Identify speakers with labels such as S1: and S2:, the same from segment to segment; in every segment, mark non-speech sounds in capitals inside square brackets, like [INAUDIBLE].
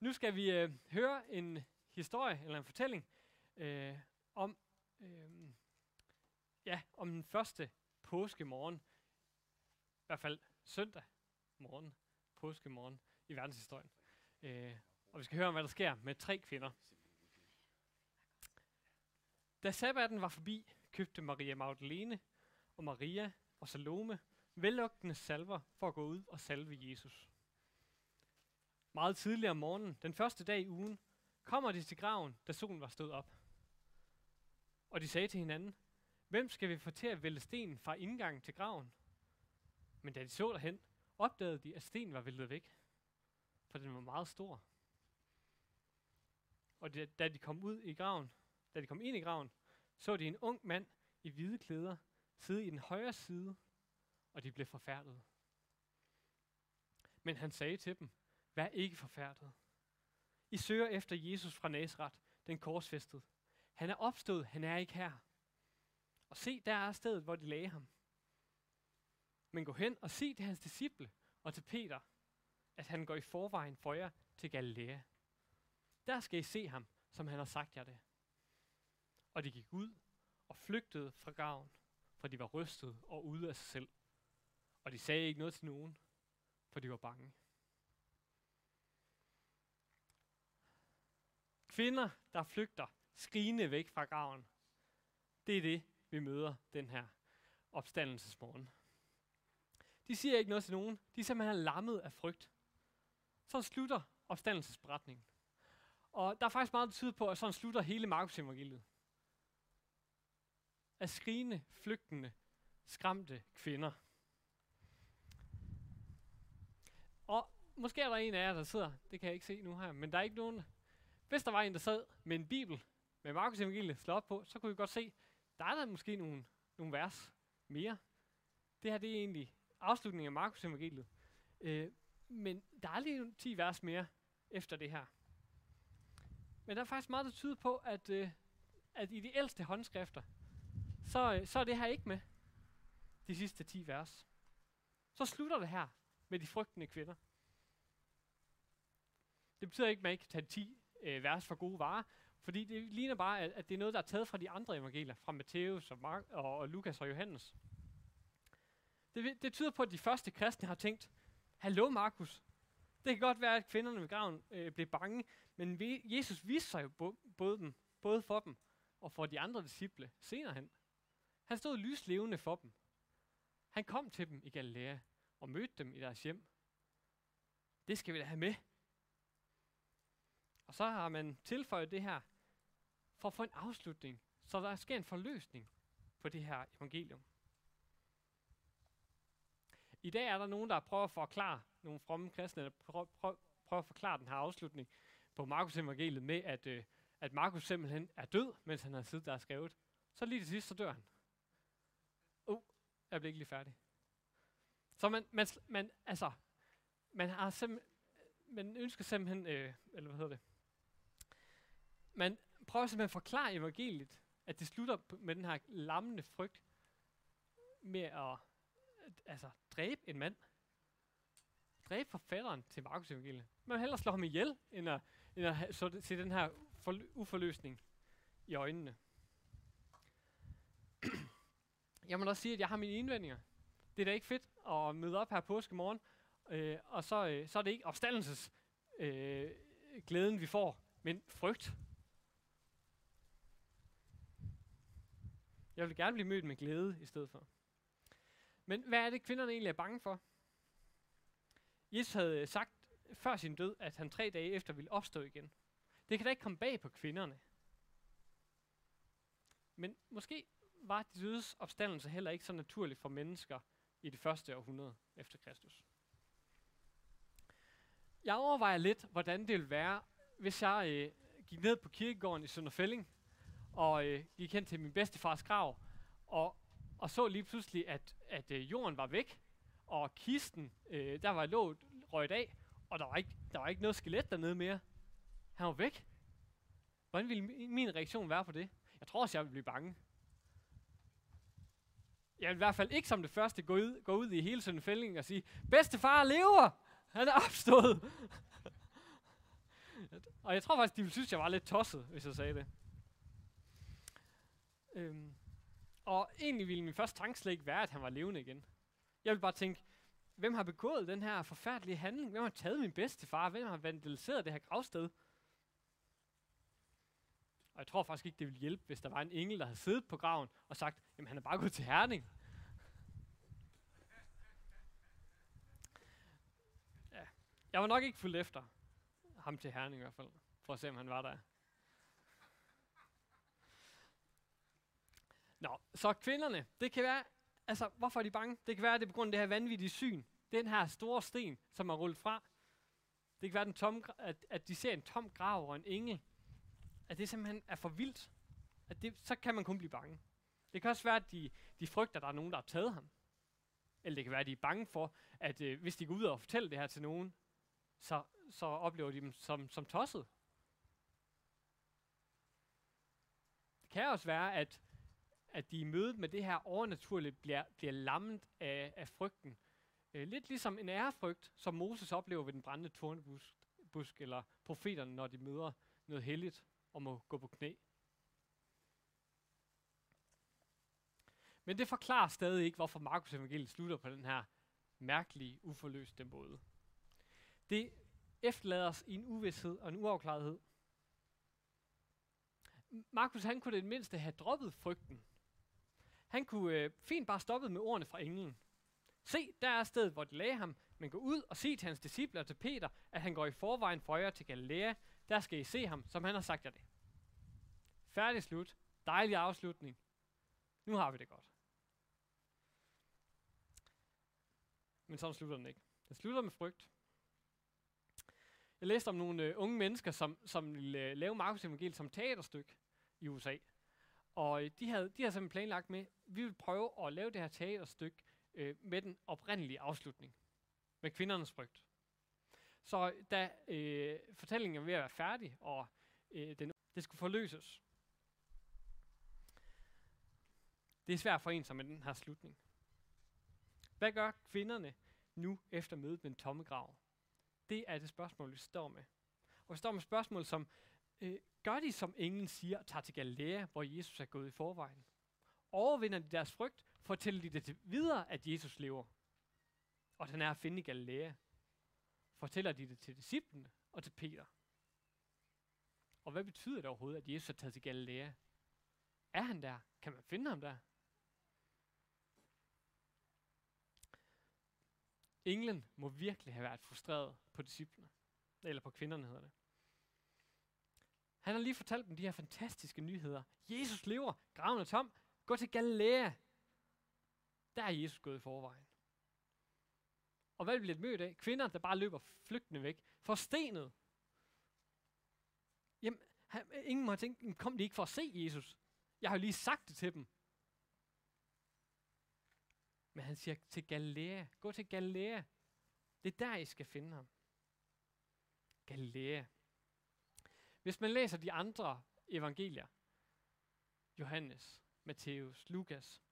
S1: Nu skal vi øh, høre en historie eller en fortælling øh, om øh, ja, om den første påskemorgen, i hvert fald søndag morgen, påskemorgen i verdenshistorien. Øh, og vi skal høre om, hvad der sker med tre kvinder. Da sabbaten var forbi, købte Maria Magdalene og Maria og Salome vellugtende salver for at gå ud og salve Jesus. Meget tidligere om morgenen, den første dag i ugen, kommer de til graven, da solen var stået op. Og de sagde til hinanden, hvem skal vi få til at vælte stenen fra indgangen til graven? Men da de så derhen, opdagede de, at stenen var væltet væk, for den var meget stor. Og da de kom ud i graven, da de kom ind i graven, så de en ung mand i hvide klæder sidde i den højre side, og de blev forfærdet. Men han sagde til dem, vær ikke forfærdet. I søger efter Jesus fra Nazareth, den korsfæstede. Han er opstået, han er ikke her. Og se, der er stedet, hvor de lagde ham. Men gå hen og sig til hans disciple og til Peter, at han går i forvejen for jer til Galilea. Der skal I se ham, som han har sagt jer det. Og de gik ud og flygtede fra graven, for de var rystet og ude af sig selv. Og de sagde ikke noget til nogen, for de var bange. Kvinder, der flygter, skrigende væk fra graven. Det er det, vi møder den her opstandelsesmorgen. De siger ikke noget til nogen. De er simpelthen lammet af frygt. Så slutter opstandelsesberetningen. Og der er faktisk meget, der tyder på, at sådan slutter hele Markus evangeliet. Af skrigende, flygtende, skræmte kvinder. Og måske er der en af jer, der sidder, det kan jeg ikke se nu her, men der er ikke nogen, hvis der var en, der sad med en bibel med Markus evangeliet slået op på, så kunne vi godt se, der er der måske nogle, nogle vers mere. Det her det er egentlig afslutningen af Markus evangeliet. Øh, men der er lige 10 vers mere efter det her. Men der er faktisk meget, der tyder på, at, øh, at i de ældste håndskrifter, så, øh, så er det her ikke med de sidste 10 vers. Så slutter det her med de frygtende kvinder. Det betyder ikke, at man ikke kan tage 10 øh, vers for gode varer, fordi det ligner bare, at, at det er noget, der er taget fra de andre evangelier, fra Matthæus og, Mark, og, og Lukas og Johannes. Det, det tyder på, at de første kristne har tænkt, Hallo Markus, det kan godt være, at kvinderne ved graven øh, blev bange, men vi, Jesus viste sig jo bo, både, dem, både for dem og for de andre disciple senere hen. Han stod lyslevende for dem. Han kom til dem i Galilea og mødte dem i deres hjem. Det skal vi da have med. Og så har man tilføjet det her for at få en afslutning, så der sker en forløsning på det her evangelium. I dag er der nogen, der prøver at forklare, nogle fromme kristne, der prøver, prøver, prøver at forklare den her afslutning på Markus evangeliet med, at, øh, at Markus simpelthen er død, mens han har siddet der og skrevet. Så lige til sidst, så dør han. Uh, jeg blev ikke lige færdig. Så man, man, man, altså, man har simpelthen, man ønsker simpelthen, øh, eller hvad hedder det, man prøver simpelthen at forklare evangeliet, at det slutter med den her lammende frygt med at altså, dræbe en mand. Dræbe forfatteren til Markus evangeliet. Man vil hellere slå ham ihjel, end at, end at så, se den her for, uforløsning i øjnene. jeg må også sige, at jeg har mine indvendinger. Det er da ikke fedt at møde op her påske morgen, øh, og så, øh, så er det ikke opstandelses øh, glæden, vi får, men frygt. Jeg vil gerne blive mødt med glæde i stedet for. Men hvad er det, kvinderne egentlig er bange for? Jesus havde øh, sagt før sin død, at han tre dage efter ville opstå igen. Det kan da ikke komme bag på kvinderne. Men måske var de dødes opstandelse heller ikke så naturlig for mennesker i det første århundrede efter Kristus. Jeg overvejer lidt, hvordan det ville være, hvis jeg øh, gik ned på kirkegården i Sønderfælling, og øh, gik hen til min bedstefars grav, og, og så lige pludselig, at, at øh, jorden var væk, og kisten, øh, der var låget røget af, og der var, ikke, der var ikke noget skelet dernede mere. Han var væk. Hvordan ville min reaktion være på det? Jeg tror også, jeg ville blive bange. Jeg vil i hvert fald ikke som det første gå ud, gå ud i hele Sønderfælling og sige, bedste far lever! Han er opstået! [LAUGHS] Og jeg tror faktisk, de ville synes, jeg var lidt tosset, hvis jeg sagde det. Øhm, og egentlig ville min første tanke slet ikke være, at han var levende igen. Jeg ville bare tænke, hvem har begået den her forfærdelige handling? Hvem har taget min bedstefar? Hvem har vandaliseret det her gravsted? Og jeg tror faktisk ikke, det ville hjælpe, hvis der var en engel, der havde siddet på graven og sagt, jamen han er bare gået til Herning. Ja. Jeg var nok ikke fuldt efter ham til Herning i hvert fald, for at se, om han var der. Nå, så kvinderne, det kan være, altså hvorfor er de bange? Det kan være, at det er på grund af det her vanvittige syn. Den her store sten, som er rullet fra. Det kan være, den tomme, at, at de ser en tom grav og en engel. At det simpelthen er for vildt. At det, så kan man kun blive bange. Det kan også være, at de, de frygter, at der er nogen, der har taget ham. Eller det kan være, at de er bange for, at øh, hvis de går ud og fortæller det her til nogen, så, så oplever de dem som, som tosset. Det kan også være, at, at de i mødet med det her overnaturlige bliver, bliver lammet af, af frygten. Øh, lidt ligesom en ærefrygt, som Moses oplever ved den brændende tornebusk, busk, eller profeterne, når de møder noget helligt og må gå på knæ. Men det forklarer stadig ikke, hvorfor Markus evangeliet slutter på den her mærkelige, uforløste måde. Det efterlader os i en uvidshed og en uafklarethed. Markus han kunne det mindste have droppet frygten. Han kunne øh, fint bare stoppet med ordene fra englen. Se, der er stedet, hvor de lagde ham, men gå ud og sig til hans disciple til Peter, at han går i forvejen for jer til Galilea. Der skal I se ham, som han har sagt jer det. Færdig slut. Dejlig afslutning. Nu har vi det godt. Men sådan slutter den ikke. Den slutter med frygt. Jeg læste om nogle øh, unge mennesker, som, som ville øh, lave Markus Evangeliet som teaterstykke i USA. Og øh, de, havde, de havde simpelthen planlagt med, vi vil prøve at lave det her teaterstykke øh, med den oprindelige afslutning. Med kvindernes frygt. Så øh, da øh, fortællingen var ved at være færdig, og øh, den, det skulle forløses, det er svært for en som med den her slutning. Hvad gør kvinderne nu efter mødet med en tomme grav? Det er det spørgsmål, vi står med. Og vi står med spørgsmål som, øh, gør de som englen siger, tager til Galilea, hvor Jesus er gået i forvejen? Overvinder de deres frygt, fortæller de det videre, at Jesus lever, og den er at finde i Galilea? Fortæller de det til disciplene og til Peter? Og hvad betyder det overhovedet, at Jesus er taget til Galilea? Er han der? Kan man finde ham der? Englen må virkelig have været frustreret på disciplene. Eller på kvinderne hedder det. Han har lige fortalt dem de her fantastiske nyheder. Jesus lever, graven er tom, gå til Galilea. Der er Jesus gået i forvejen. Og hvad bliver det mødt af? Kvinder, der bare løber flygtende væk. Forstenet. Jamen, han, ingen må tænke, kom de ikke for at se Jesus? Jeg har jo lige sagt det til dem. Men han siger til Galilea. Gå til Galilea. Det er der, I skal finde ham. Galilea. Hvis man læser de andre evangelier, Johannes, Matthæus, Lukas,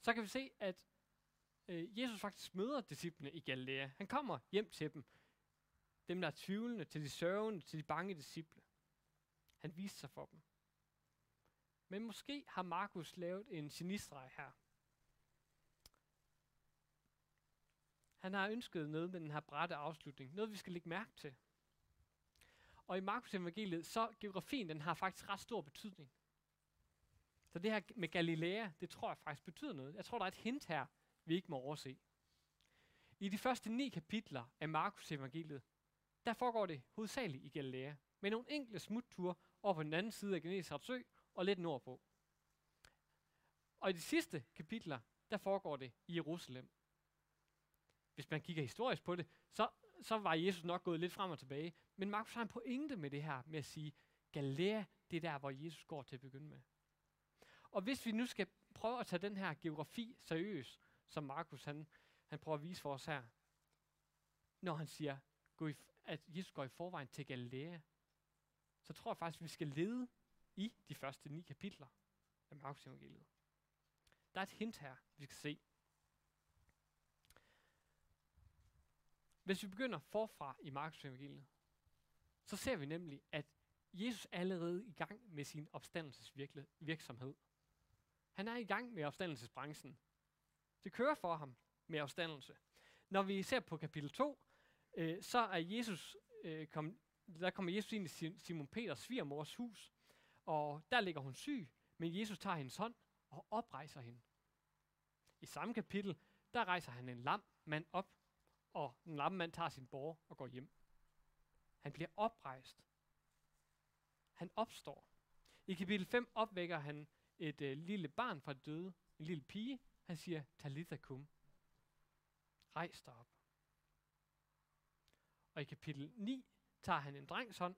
S1: så kan vi se, at øh, Jesus faktisk møder disciplene i Galilea. Han kommer hjem til dem. Dem, der er tvivlende, til de sørgende, til de bange disciple. Han viste sig for dem. Men måske har Markus lavet en genistreg her. Han har ønsket noget med den her brætte afslutning. Noget, vi skal lægge mærke til. Og i Markus evangeliet, så geografien, den har faktisk ret stor betydning. Så det her med Galilea, det tror jeg faktisk betyder noget. Jeg tror, der er et hint her, vi ikke må overse. I de første ni kapitler af Markus evangeliet, der foregår det hovedsageligt i Galilea, med nogle enkelte smutture over på den anden side af Genesarets sø og lidt nordpå. Og i de sidste kapitler, der foregår det i Jerusalem hvis man kigger historisk på det, så, så var Jesus nok gået lidt frem og tilbage. Men Markus har en pointe med det her, med at sige, Galilea, det er der, hvor Jesus går til at begynde med. Og hvis vi nu skal prøve at tage den her geografi seriøst, som Markus han, han prøver at vise for os her, når han siger, at Jesus går i forvejen til Galilea, så tror jeg faktisk, at vi skal lede i de første ni kapitler af Markus evangeliet. Der er et hint her, vi skal se. Hvis vi begynder forfra i Markus evangeliet, så ser vi nemlig, at Jesus er allerede i gang med sin opstandelsesvirksomhed. Han er i gang med opstandelsesbranchen. Det kører for ham med opstandelse. Når vi ser på kapitel 2, øh, så er Jesus, øh, kom, der kommer Jesus ind i Simon Peters svigermors hus, og der ligger hun syg, men Jesus tager hendes hånd og oprejser hende. I samme kapitel, der rejser han en lam mand op, og den lamme mand tager sin borg og går hjem. Han bliver oprejst. Han opstår. I kapitel 5 opvækker han et øh, lille barn fra døde, en lille pige. Han siger, Talitha kum. Rejs dig op. Og i kapitel 9 tager han en drengs hånd.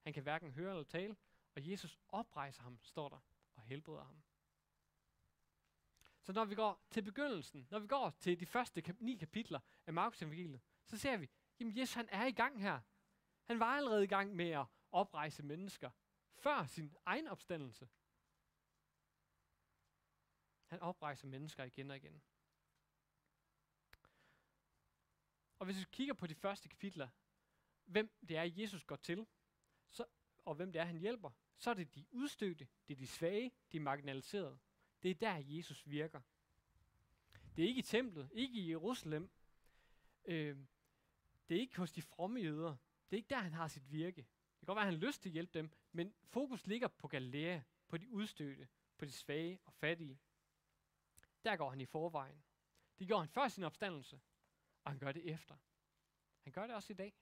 S1: Han kan hverken høre eller tale, og Jesus oprejser ham, står der, og helbreder ham. Så når vi går til begyndelsen, når vi går til de første kap- ni kapitler af Markus evangeliet, så ser vi, at Jesus han er i gang her. Han var allerede i gang med at oprejse mennesker, før sin egen opstandelse. Han oprejser mennesker igen og igen. Og hvis vi kigger på de første kapitler, hvem det er, Jesus går til, så, og hvem det er, han hjælper, så er det de udstødte, det er de svage, de marginaliserede. Det er der, Jesus virker. Det er ikke i templet, ikke i Jerusalem. Øh, det er ikke hos de fromme jøder. Det er ikke der, han har sit virke. Det kan godt være, at han har lyst til at hjælpe dem, men fokus ligger på Galilea, på de udstødte, på de svage og fattige. Der går han i forvejen. Det gjorde han før sin opstandelse, og han gør det efter. Han gør det også i dag.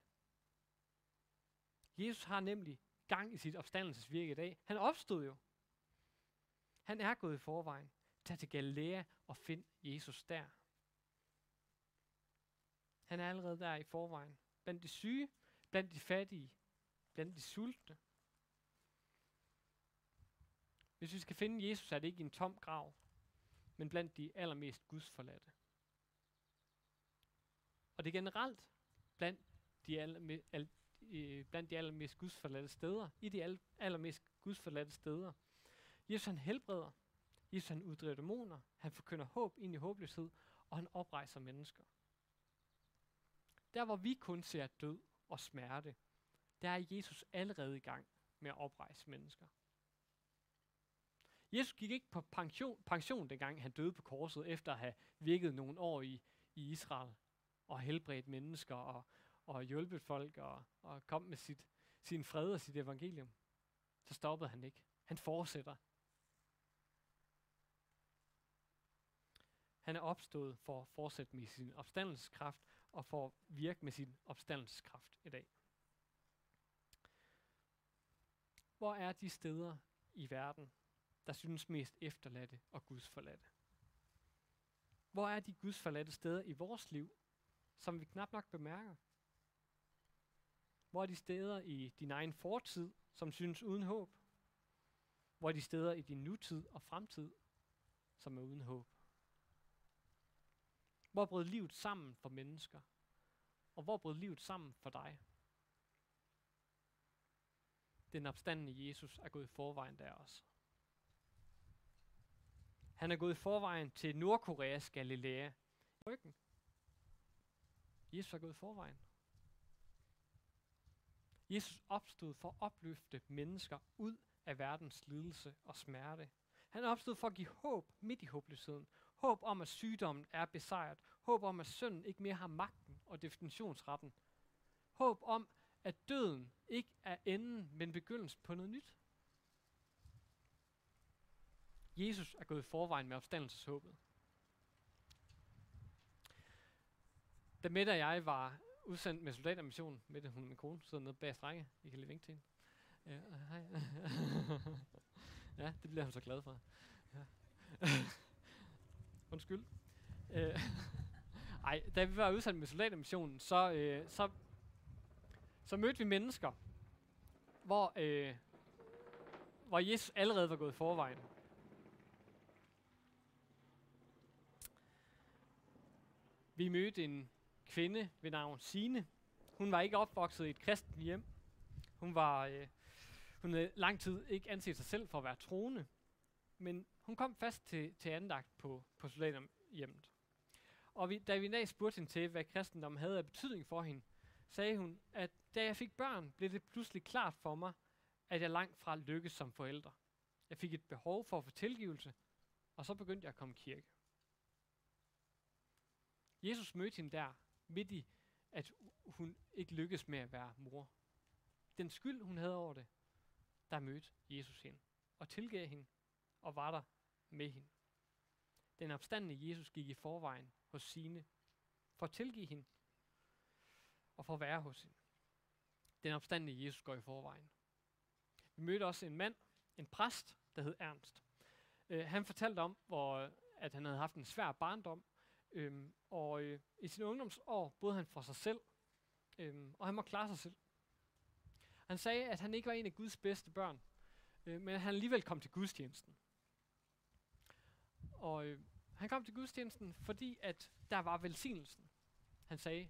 S1: Jesus har nemlig gang i sit opstandelsesvirke i dag. Han opstod jo. Han er gået i forvejen. Tag til Galilea og find Jesus der. Han er allerede der i forvejen. Blandt de syge, blandt de fattige, blandt de sultne. Hvis vi skal finde Jesus, er det ikke en tom grav, men blandt de allermest gudsforladte. Og det er generelt blandt de, allerme, al, øh, blandt de allermest gudsforladte steder, i de al, allermest gudsforladte steder. Jesus han helbreder, Jesus han uddriver dæmoner, han forkynder håb ind i håbløshed, og han oprejser mennesker. Der hvor vi kun ser død og smerte, der er Jesus allerede i gang med at oprejse mennesker. Jesus gik ikke på pension, pension dengang han døde på korset, efter at have virket nogle år i, i Israel, og helbredt mennesker, og, og hjulpet folk, og, og kom med sit, sin fred og sit evangelium. Så stoppede han ikke. Han fortsætter. Han er opstået for at fortsætte med sin opstandelseskraft, og for at virke med sin opstandelseskraft i dag. Hvor er de steder i verden, der synes mest efterladte og gudsforladte? Hvor er de gudsforladte steder i vores liv, som vi knap nok bemærker? Hvor er de steder i din egen fortid, som synes uden håb? Hvor er de steder i din nutid og fremtid, som er uden håb? Hvor brød livet sammen for mennesker? Og hvor brød livet sammen for dig? Den opstandende Jesus er gået i forvejen der også. Han er gået i forvejen til Nordkoreas Galilea. Ryggen. Jesus er gået i forvejen. Jesus opstod for at opløfte mennesker ud af verdens lidelse og smerte. Han opstod for at give håb midt i håbløsheden. Håb om, at sygdommen er besejret. Håb om, at synden ikke mere har magten og definitionsretten. Håb om, at døden ikke er enden, men begyndelsen på noget nyt. Jesus er gået i forvejen med opstandelseshåbet. Da Mette og jeg var udsendt med soldatermissionen, Mette, hun er min kone, sidder nede bag strenge. I kan lige vinke til hende. Ja, hej. [LAUGHS] ja, det bliver hun så glad for. Ja. [LAUGHS] Undskyld. Øh, [LAUGHS] ej, da vi var udsendt med soldatermissionen, så, øh, så, så mødte vi mennesker, hvor, øh, hvor Jesus allerede var gået forvejen. Vi mødte en kvinde ved navn Sine. Hun var ikke opvokset i et kristent hjem. Hun var øh, hun havde lang tid ikke anset sig selv for at være troende. Men hun kom fast til, til andagt på, på soldaterhjemmet. Og vi, da vi en dag spurgte hende til, hvad kristendommen havde af betydning for hende, sagde hun, at da jeg fik børn, blev det pludselig klart for mig, at jeg langt fra lykkedes som forælder. Jeg fik et behov for at få tilgivelse, og så begyndte jeg at komme i kirke. Jesus mødte hende der, midt i, at hun ikke lykkedes med at være mor. Den skyld, hun havde over det, der mødte Jesus hende, og tilgav hende, og var der med hende. Den opstandende Jesus gik i forvejen hos sine, for at tilgive hende, og for at være hos hende. Den opstandende Jesus går i forvejen. Vi mødte også en mand, en præst, der hed Ernst. Uh, han fortalte om, hvor, øh, at han havde haft en svær barndom, øhm, og øh, i sin ungdomsår boede han for sig selv, øhm, og han må klare sig selv. Han sagde, at han ikke var en af Guds bedste børn, øh, men at han alligevel kom til gudstjenesten. Og øh, han kom til gudstjenesten, fordi at der var velsignelsen. Han sagde,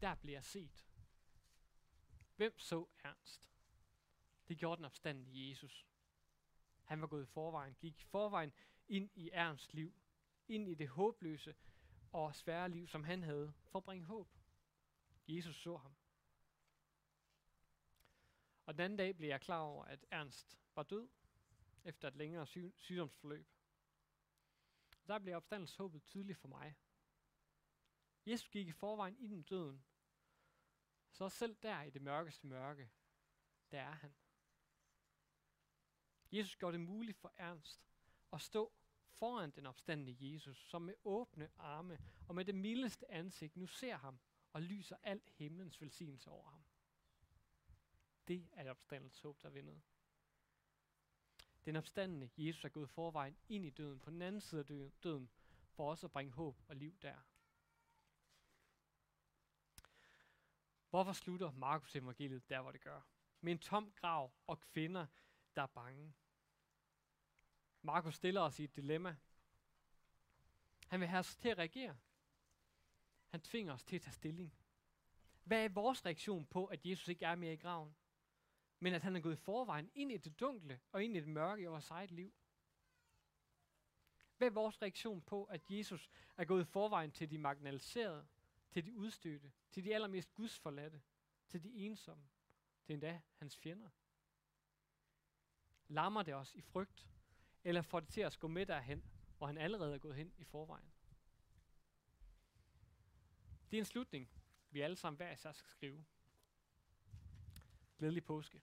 S1: der bliver set. Hvem så Ernst? Det gjorde den opstandende Jesus. Han var gået i forvejen, gik i forvejen ind i Ernsts liv, ind i det håbløse og svære liv, som han havde, for at bringe håb. Jesus så ham. Og den anden dag blev jeg klar over, at Ernst var død, efter et længere sy- sygdomsforløb. Der blev opstandelseshåbet tydeligt for mig. Jesus gik i forvejen i den døden, så selv der i det mørkeste mørke, der er han. Jesus gjorde det muligt for Ernst at stå foran den opstandende Jesus, som med åbne arme og med det mildeste ansigt nu ser ham og lyser al himlens velsignelse over ham. Det er et opstandelseshåb, der vinder. Den opstandende Jesus er gået forvejen ind i døden, på den anden side af døden, for også at bringe håb og liv der. Hvorfor slutter Markus evangeliet der, hvor det gør? Med en tom grav og kvinder, der er bange. Markus stiller os i et dilemma. Han vil have os til at reagere. Han tvinger os til at tage stilling. Hvad er vores reaktion på, at Jesus ikke er mere i graven? Men at han er gået i forvejen ind i det dunkle og ind i det mørke i vores eget liv. Hvad er vores reaktion på, at Jesus er gået i forvejen til de marginaliserede, til de udstødte, til de allermest gudsforladte, til de ensomme, til endda hans fjender? Lammer det os i frygt, eller får det til at gå med derhen, hvor han allerede er gået hen i forvejen? Det er en slutning, vi alle sammen hver især skal skrive. Glædelig påske.